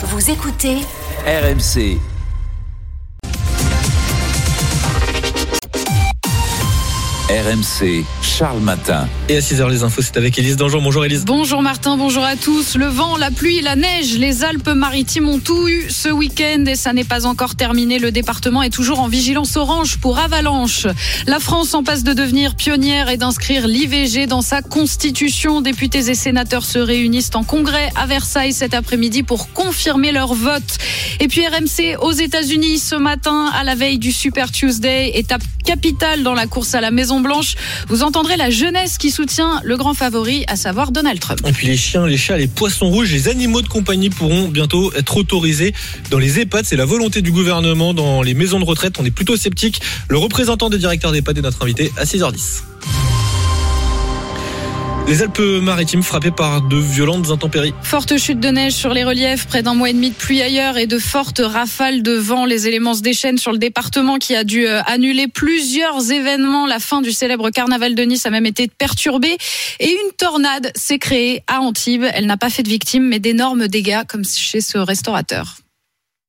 Vous écoutez RMC. RMC, Charles Matin. Et à 6h, les infos, c'est avec Élise Dangean. Bonjour Élise. Bonjour Martin, bonjour à tous. Le vent, la pluie, la neige, les Alpes-Maritimes ont tout eu ce week-end et ça n'est pas encore terminé. Le département est toujours en vigilance orange pour avalanche. La France en passe de devenir pionnière et d'inscrire l'IVG dans sa constitution. Députés et sénateurs se réunissent en congrès à Versailles cet après-midi pour confirmer leur vote. Et puis RMC aux États-Unis ce matin à la veille du Super Tuesday, étape capitale dans la course à la Maison Blanche. Vous entendrez la jeunesse qui soutient le grand favori, à savoir Donald Trump. Et puis les chiens, les chats, les poissons rouges, les animaux de compagnie pourront bientôt être autorisés dans les EHPAD. C'est la volonté du gouvernement dans les maisons de retraite. On est plutôt sceptique. Le représentant des directeurs d'EHPAD est notre invité à 6h10. Les Alpes-Maritimes frappées par de violentes intempéries. Forte chute de neige sur les reliefs, près d'un mois et demi de pluie ailleurs et de fortes rafales de vent. Les éléments se déchaînent sur le département qui a dû euh, annuler plusieurs événements. La fin du célèbre carnaval de Nice a même été perturbée et une tornade s'est créée à Antibes. Elle n'a pas fait de victimes mais d'énormes dégâts comme chez ce restaurateur.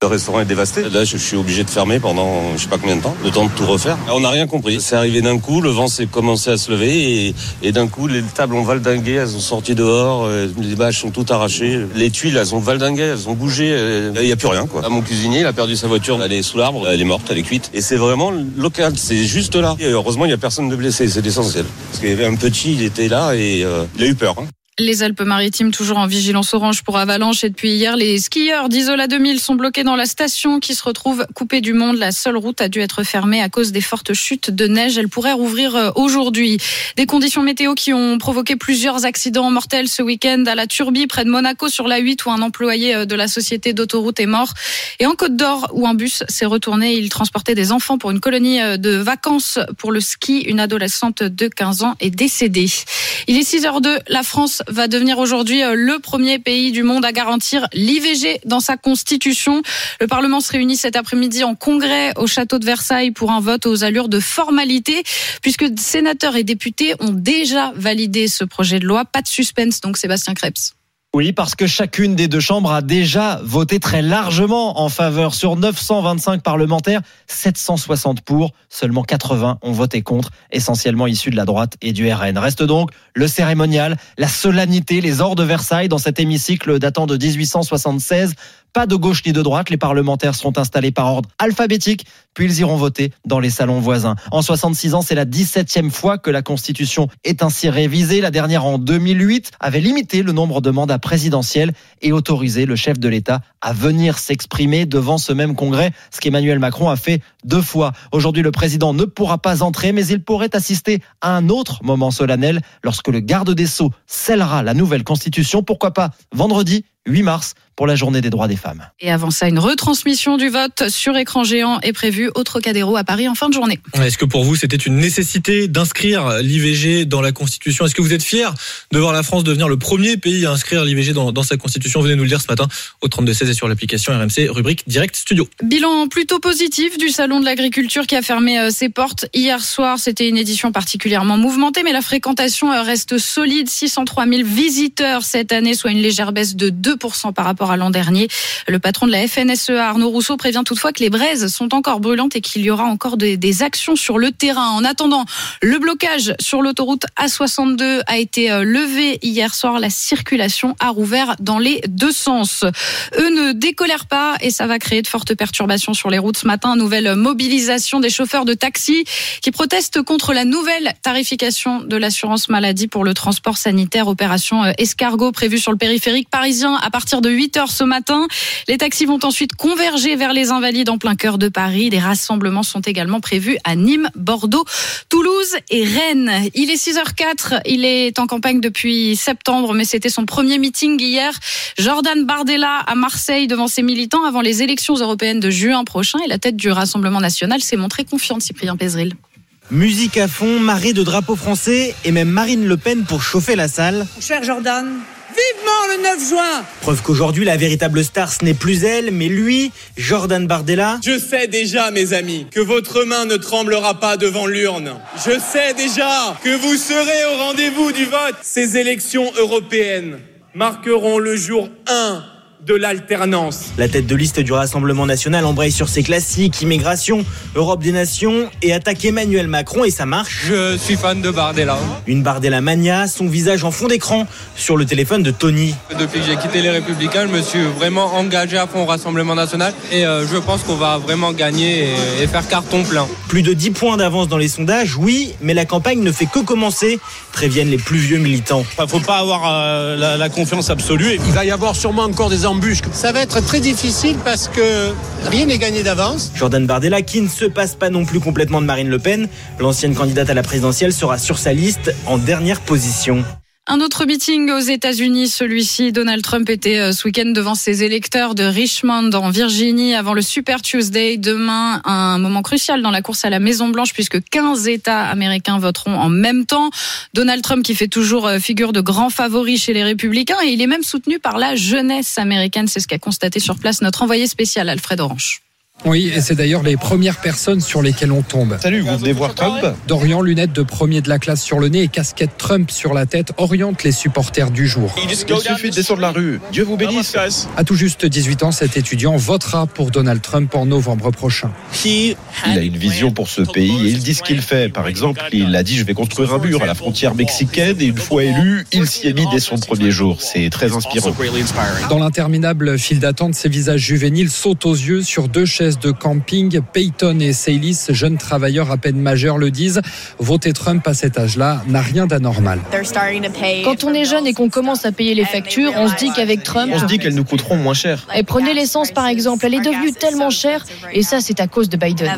Le restaurant est dévasté. Là, je suis obligé de fermer pendant je sais pas combien de temps, le temps de tout refaire. On n'a rien compris. C'est arrivé d'un coup, le vent s'est commencé à se lever et, et d'un coup, les tables ont valdingué, elles ont sorti dehors, euh, les bâches sont toutes arrachées. Les tuiles, elles ont valdingué, elles ont bougé. euh, Il n'y a plus rien, quoi. Là, mon cuisinier, il a perdu sa voiture, elle est sous l'arbre, elle est morte, elle est cuite. Et c'est vraiment local, c'est juste là. Et heureusement, il n'y a personne de blessé, c'est l'essentiel. Parce qu'il y avait un petit, il était là et euh, il a eu peur. hein. Les Alpes-Maritimes toujours en vigilance orange pour avalanche et depuis hier, les skieurs d'Isola 2000 sont bloqués dans la station qui se retrouve coupée du monde. La seule route a dû être fermée à cause des fortes chutes de neige. Elle pourrait rouvrir euh, aujourd'hui. Des conditions météo qui ont provoqué plusieurs accidents mortels ce week-end à la Turbie près de Monaco sur la 8 où un employé euh, de la société d'autoroute est mort et en Côte d'Or où un bus s'est retourné. Il transportait des enfants pour une colonie euh, de vacances pour le ski. Une adolescente de 15 ans est décédée. Il est 6h02. La France va devenir aujourd'hui euh, le premier pays du monde à garantir l'IVG dans sa constitution. Le Parlement se réunit cet après-midi en congrès au château de Versailles pour un vote aux allures de formalité, puisque sénateurs et députés ont déjà validé ce projet de loi. Pas de suspense, donc Sébastien Krebs. Oui, parce que chacune des deux chambres a déjà voté très largement en faveur. Sur 925 parlementaires, 760 pour, seulement 80 ont voté contre, essentiellement issus de la droite et du RN. Reste donc le cérémonial, la solennité, les ors de Versailles dans cet hémicycle datant de 1876. Pas de gauche ni de droite, les parlementaires seront installés par ordre alphabétique, puis ils iront voter dans les salons voisins. En 66 ans, c'est la 17e fois que la Constitution est ainsi révisée. La dernière en 2008 avait limité le nombre de mandats présidentiels et autorisé le chef de l'État à venir s'exprimer devant ce même congrès, ce qu'Emmanuel Macron a fait deux fois. Aujourd'hui, le président ne pourra pas entrer, mais il pourrait assister à un autre moment solennel lorsque le garde des Sceaux scellera la nouvelle Constitution. Pourquoi pas vendredi 8 mars pour la journée des droits des femmes. Et avant ça, une retransmission du vote sur écran géant est prévue au Trocadéro à Paris en fin de journée. Est-ce que pour vous, c'était une nécessité d'inscrire l'IVG dans la Constitution? Est-ce que vous êtes fier de voir la France devenir le premier pays à inscrire l'IVG dans, dans sa Constitution? Venez nous le dire ce matin au 32-16 et sur l'application RMC, rubrique Direct Studio. Bilan plutôt positif du Salon de l'agriculture qui a fermé euh, ses portes hier soir. C'était une édition particulièrement mouvementée, mais la fréquentation euh, reste solide. 603 000 visiteurs cette année, soit une légère baisse de 2% par rapport l'an dernier. Le patron de la FNSEA, Arnaud Rousseau, prévient toutefois que les braises sont encore brûlantes et qu'il y aura encore des, des actions sur le terrain. En attendant, le blocage sur l'autoroute A62 a été euh, levé hier soir. La circulation a rouvert dans les deux sens. Eux ne décolèrent pas et ça va créer de fortes perturbations sur les routes ce matin. Nouvelle mobilisation des chauffeurs de taxi qui protestent contre la nouvelle tarification de l'assurance maladie pour le transport sanitaire. Opération euh, escargot prévue sur le périphérique parisien à partir de 8 heures ce matin. Les taxis vont ensuite converger vers les Invalides en plein cœur de Paris. Des rassemblements sont également prévus à Nîmes, Bordeaux, Toulouse et Rennes. Il est 6h04. Il est en campagne depuis septembre, mais c'était son premier meeting hier. Jordan Bardella à Marseille devant ses militants avant les élections européennes de juin prochain. Et la tête du Rassemblement national s'est montrée confiante, Cyprien Pézril. Musique à fond, marée de drapeaux français et même Marine Le Pen pour chauffer la salle. Cher Jordan, vivement le 9 juin Preuve qu'aujourd'hui la véritable star ce n'est plus elle, mais lui, Jordan Bardella. Je sais déjà, mes amis, que votre main ne tremblera pas devant l'urne. Je sais déjà que vous serez au rendez-vous du vote. Ces élections européennes marqueront le jour 1 de l'alternance. La tête de liste du Rassemblement national embraye sur ses classiques, immigration, Europe des nations et attaque Emmanuel Macron et ça marche. Je suis fan de Bardella. Une Bardella mania, son visage en fond d'écran sur le téléphone de Tony. Depuis que j'ai quitté les Républicains, je me suis vraiment engagé à fond au Rassemblement national et euh, je pense qu'on va vraiment gagner et, et faire carton plein. Plus de 10 points d'avance dans les sondages, oui, mais la campagne ne fait que commencer, préviennent les plus vieux militants. Il ne faut pas avoir euh, la, la confiance absolue. Il va y avoir sûrement encore des Ça va être très difficile parce que rien n'est gagné d'avance. Jordan Bardella, qui ne se passe pas non plus complètement de Marine Le Pen, l'ancienne candidate à la présidentielle sera sur sa liste en dernière position. Un autre meeting aux États-Unis, celui-ci, Donald Trump était euh, ce week-end devant ses électeurs de Richmond en Virginie avant le Super Tuesday. Demain, un moment crucial dans la course à la Maison Blanche puisque 15 États américains voteront en même temps. Donald Trump qui fait toujours euh, figure de grand favori chez les républicains et il est même soutenu par la jeunesse américaine. C'est ce qu'a constaté sur place notre envoyé spécial Alfred Orange. Oui, et c'est d'ailleurs les premières personnes sur lesquelles on tombe. Salut, vous venez voir Trump Dorian, lunettes de premier de la classe sur le nez et casquette Trump sur la tête, oriente les supporters du jour. Il suffit de descendre la rue. Dieu vous bénisse. À tout juste 18 ans, cet étudiant votera pour Donald Trump en novembre prochain. Il a une vision pour ce pays et il dit ce qu'il fait. Par exemple, il a dit je vais construire un mur à la frontière mexicaine et une fois élu, il s'y est mis dès son premier jour. C'est très inspirant. Dans l'interminable file d'attente, ces visages juvéniles sautent aux yeux sur deux chaises de camping. Peyton et Saylis, jeunes travailleurs à peine majeurs, le disent. Voter Trump à cet âge-là n'a rien d'anormal. Quand on est jeune et qu'on commence à payer les factures, on se dit qu'avec Trump. On se dit qu'elles nous coûteront moins cher. Et prenez l'essence par exemple, elle est devenue tellement chère et ça c'est à cause de Biden.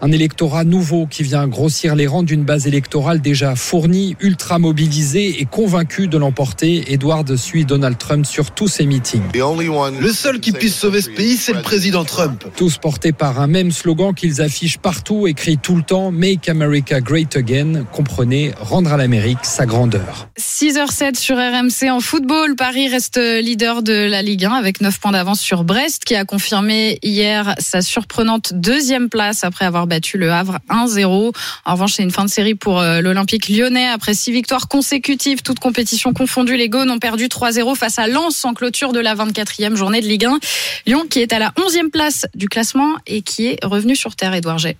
Un électorat nouveau qui vient grossir les rangs d'une base électorale déjà fournie, ultra mobilisée et convaincue de l'emporter. Edward suit Donald Trump sur tous ses meetings. Le seul qui puisse sauver ce pays, c'est le président Trump. Tous portés par un même slogan qu'ils affichent partout, écrit tout le temps Make America Great Again. Comprenez, rendre à l'Amérique sa grandeur. 6h07 sur RMC en football. Paris reste leader de la Ligue 1 avec 9 points d'avance sur Brest qui a confirmé hier sa surprenante deuxième place après avoir battu le Havre 1-0. En revanche, c'est une fin de série pour euh, l'Olympique lyonnais. Après six victoires consécutives, toutes compétitions confondues, les Gaunes ont perdu 3-0 face à Lens en clôture de la 24e journée de Ligue 1. Lyon qui est à la 11e place du classement et qui est revenu sur terre, Edouard G.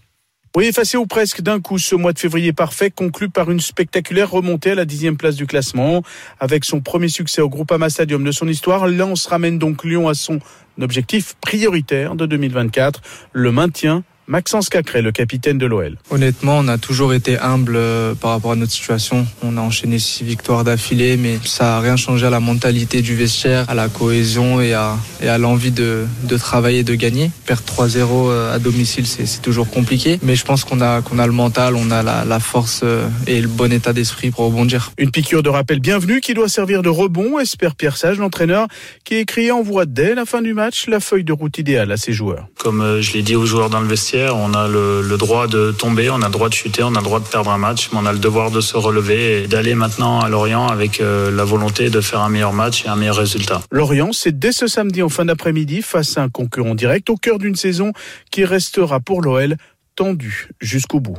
Oui, effacé ou presque d'un coup, ce mois de février parfait conclu par une spectaculaire remontée à la dixième place du classement. Avec son premier succès au Groupama Stadium de son histoire, Lens ramène donc Lyon à son objectif prioritaire de 2024, le maintien Maxence Cacré, le capitaine de l'OL. Honnêtement, on a toujours été humble euh, par rapport à notre situation. On a enchaîné six victoires d'affilée, mais ça n'a rien changé à la mentalité du vestiaire, à la cohésion et à, et à l'envie de, de travailler et de gagner. Perdre 3-0 euh, à domicile, c'est toujours compliqué, mais je pense qu'on a, qu'on a le mental, on a la, la force euh, et le bon état d'esprit pour rebondir. Une piqûre de rappel bienvenue qui doit servir de rebond, espère Pierre Sage, l'entraîneur, qui écrit en voix dès la fin du match la feuille de route idéale à ses joueurs. Comme je l'ai dit aux joueurs dans le vestiaire, on a le, droit de tomber, on a le droit de chuter, on a le droit de perdre un match, mais on a le devoir de se relever et d'aller maintenant à Lorient avec euh, la volonté de faire un meilleur match et un meilleur résultat. Lorient, c'est dès ce samedi en fin d'après-midi face à un concurrent direct au cœur d'une saison qui restera pour l'OL tendue jusqu'au bout.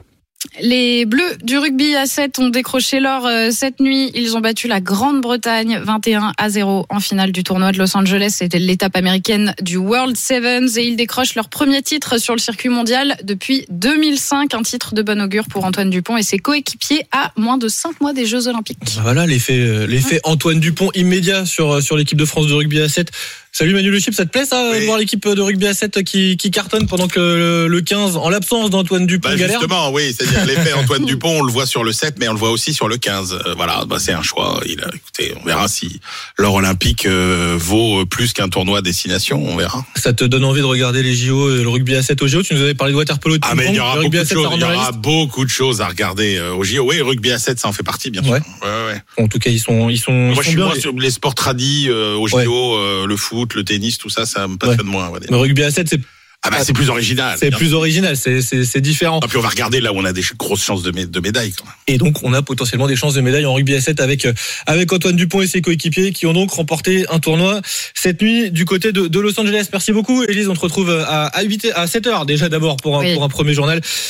Les Bleus du rugby à 7 ont décroché l'or euh, cette nuit. Ils ont battu la Grande-Bretagne 21 à 0 en finale du tournoi de Los Angeles. C'était l'étape américaine du World Sevens et ils décrochent leur premier titre sur le circuit mondial depuis 2005. Un titre de bon augure pour Antoine Dupont et ses coéquipiers à moins de 5 mois des Jeux Olympiques. Voilà l'effet, l'effet Antoine Dupont immédiat sur, sur l'équipe de France de rugby à 7. Salut Manu Le Chip, ça te plaît ça oui. de voir l'équipe de rugby à 7 qui, qui cartonne pendant que le 15, en l'absence d'Antoine Dupont, bah galère Justement, oui, c'est-à-dire l'effet Antoine Dupont, on le voit sur le 7, mais on le voit aussi sur le 15. Euh, voilà, bah, c'est un choix. Il a, écoutez, on verra si l'or olympique euh, vaut plus qu'un tournoi à destination, on verra. Ça te donne envie de regarder les JO, le rugby à 7 au JO Tu nous avais parlé de waterpolo. De ah mais il y aura, beaucoup de, choses, il y aura beaucoup de choses à regarder euh, au JO. Oui, rugby à 7, ça en fait partie, bien sûr. Ouais. Ouais, ouais. En tout cas, ils sont, ils sont. Moi, ils sont je suis bien, moins les... sur les sports tradis euh, au JO, le foot, le tennis, tout ça, ça me passionne moins. Le rugby à 7, c'est ah bah c'est plus original. C'est plus original, c'est différent. Et puis on va regarder là où on a des grosses chances de, de médailles. Quand même. Et donc on a potentiellement des chances de médailles en rugby à 7 avec avec Antoine Dupont et ses coéquipiers qui ont donc remporté un tournoi cette nuit du côté de, de Los Angeles. Merci beaucoup Elise, on te retrouve à à, 8, à 7 heures déjà d'abord pour un, oui. pour un premier journal